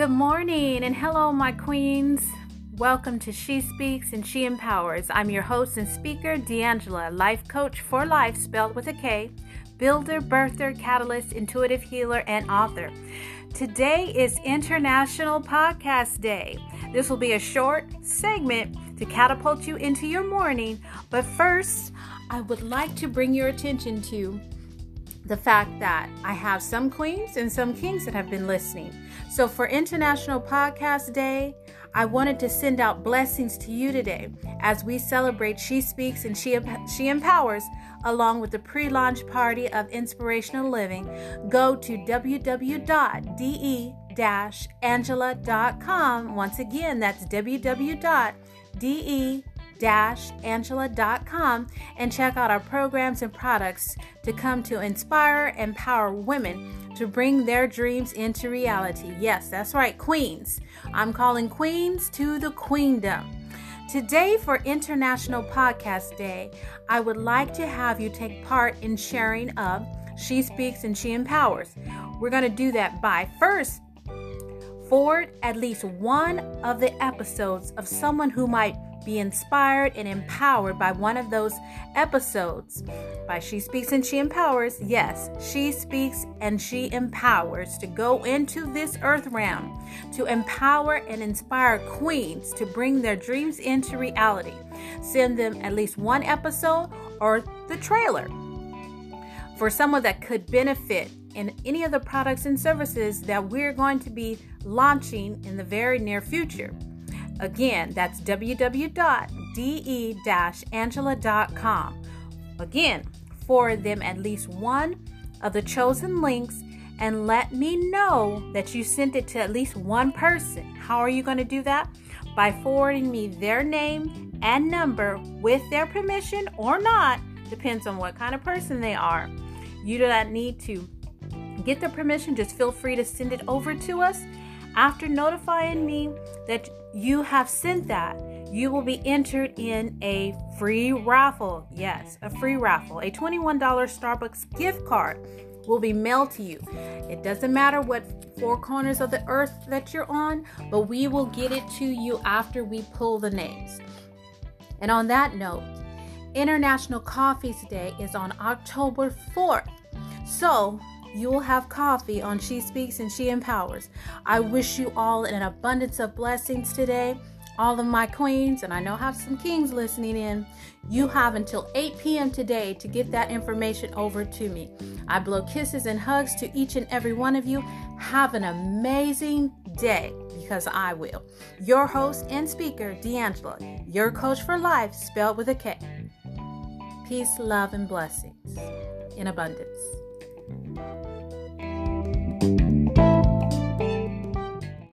Good morning and hello, my queens. Welcome to She Speaks and She Empowers. I'm your host and speaker, D'Angela, life coach for life, spelled with a K, builder, birther, catalyst, intuitive healer, and author. Today is International Podcast Day. This will be a short segment to catapult you into your morning, but first, I would like to bring your attention to the fact that I have some queens and some kings that have been listening. So, for International Podcast Day, I wanted to send out blessings to you today as we celebrate She Speaks and She, she Empowers along with the pre launch party of inspirational living. Go to www.de angela.com. Once again, that's www.de angela.com and check out our programs and products to come to inspire and empower women to bring their dreams into reality. Yes, that's right, queens. I'm calling queens to the queendom. Today, for International Podcast Day, I would like to have you take part in sharing of She Speaks and She Empowers. We're going to do that by first forward at least one of the episodes of someone who might be inspired and empowered by one of those episodes. By She Speaks and She Empowers, yes, she speaks and she empowers to go into this earth realm to empower and inspire queens to bring their dreams into reality. Send them at least one episode or the trailer for someone that could benefit in any of the products and services that we're going to be launching in the very near future. Again, that's www.de-angela.com. Again, forward them at least one of the chosen links and let me know that you sent it to at least one person. How are you going to do that? By forwarding me their name and number with their permission or not, depends on what kind of person they are. You do not need to get the permission, just feel free to send it over to us after notifying me that you have sent that, you will be entered in a free raffle. Yes, a free raffle. A $21 Starbucks gift card will be mailed to you. It doesn't matter what four corners of the earth that you're on, but we will get it to you after we pull the names. And on that note, International Coffees Day is on October 4th. So you will have coffee on She Speaks and She Empowers. I wish you all an abundance of blessings today. All of my queens, and I know I have some kings listening in, you have until 8 p.m. today to get that information over to me. I blow kisses and hugs to each and every one of you. Have an amazing day because I will. Your host and speaker, D'Angela, your coach for life, spelled with a K. Peace, love, and blessings in abundance. Thank you.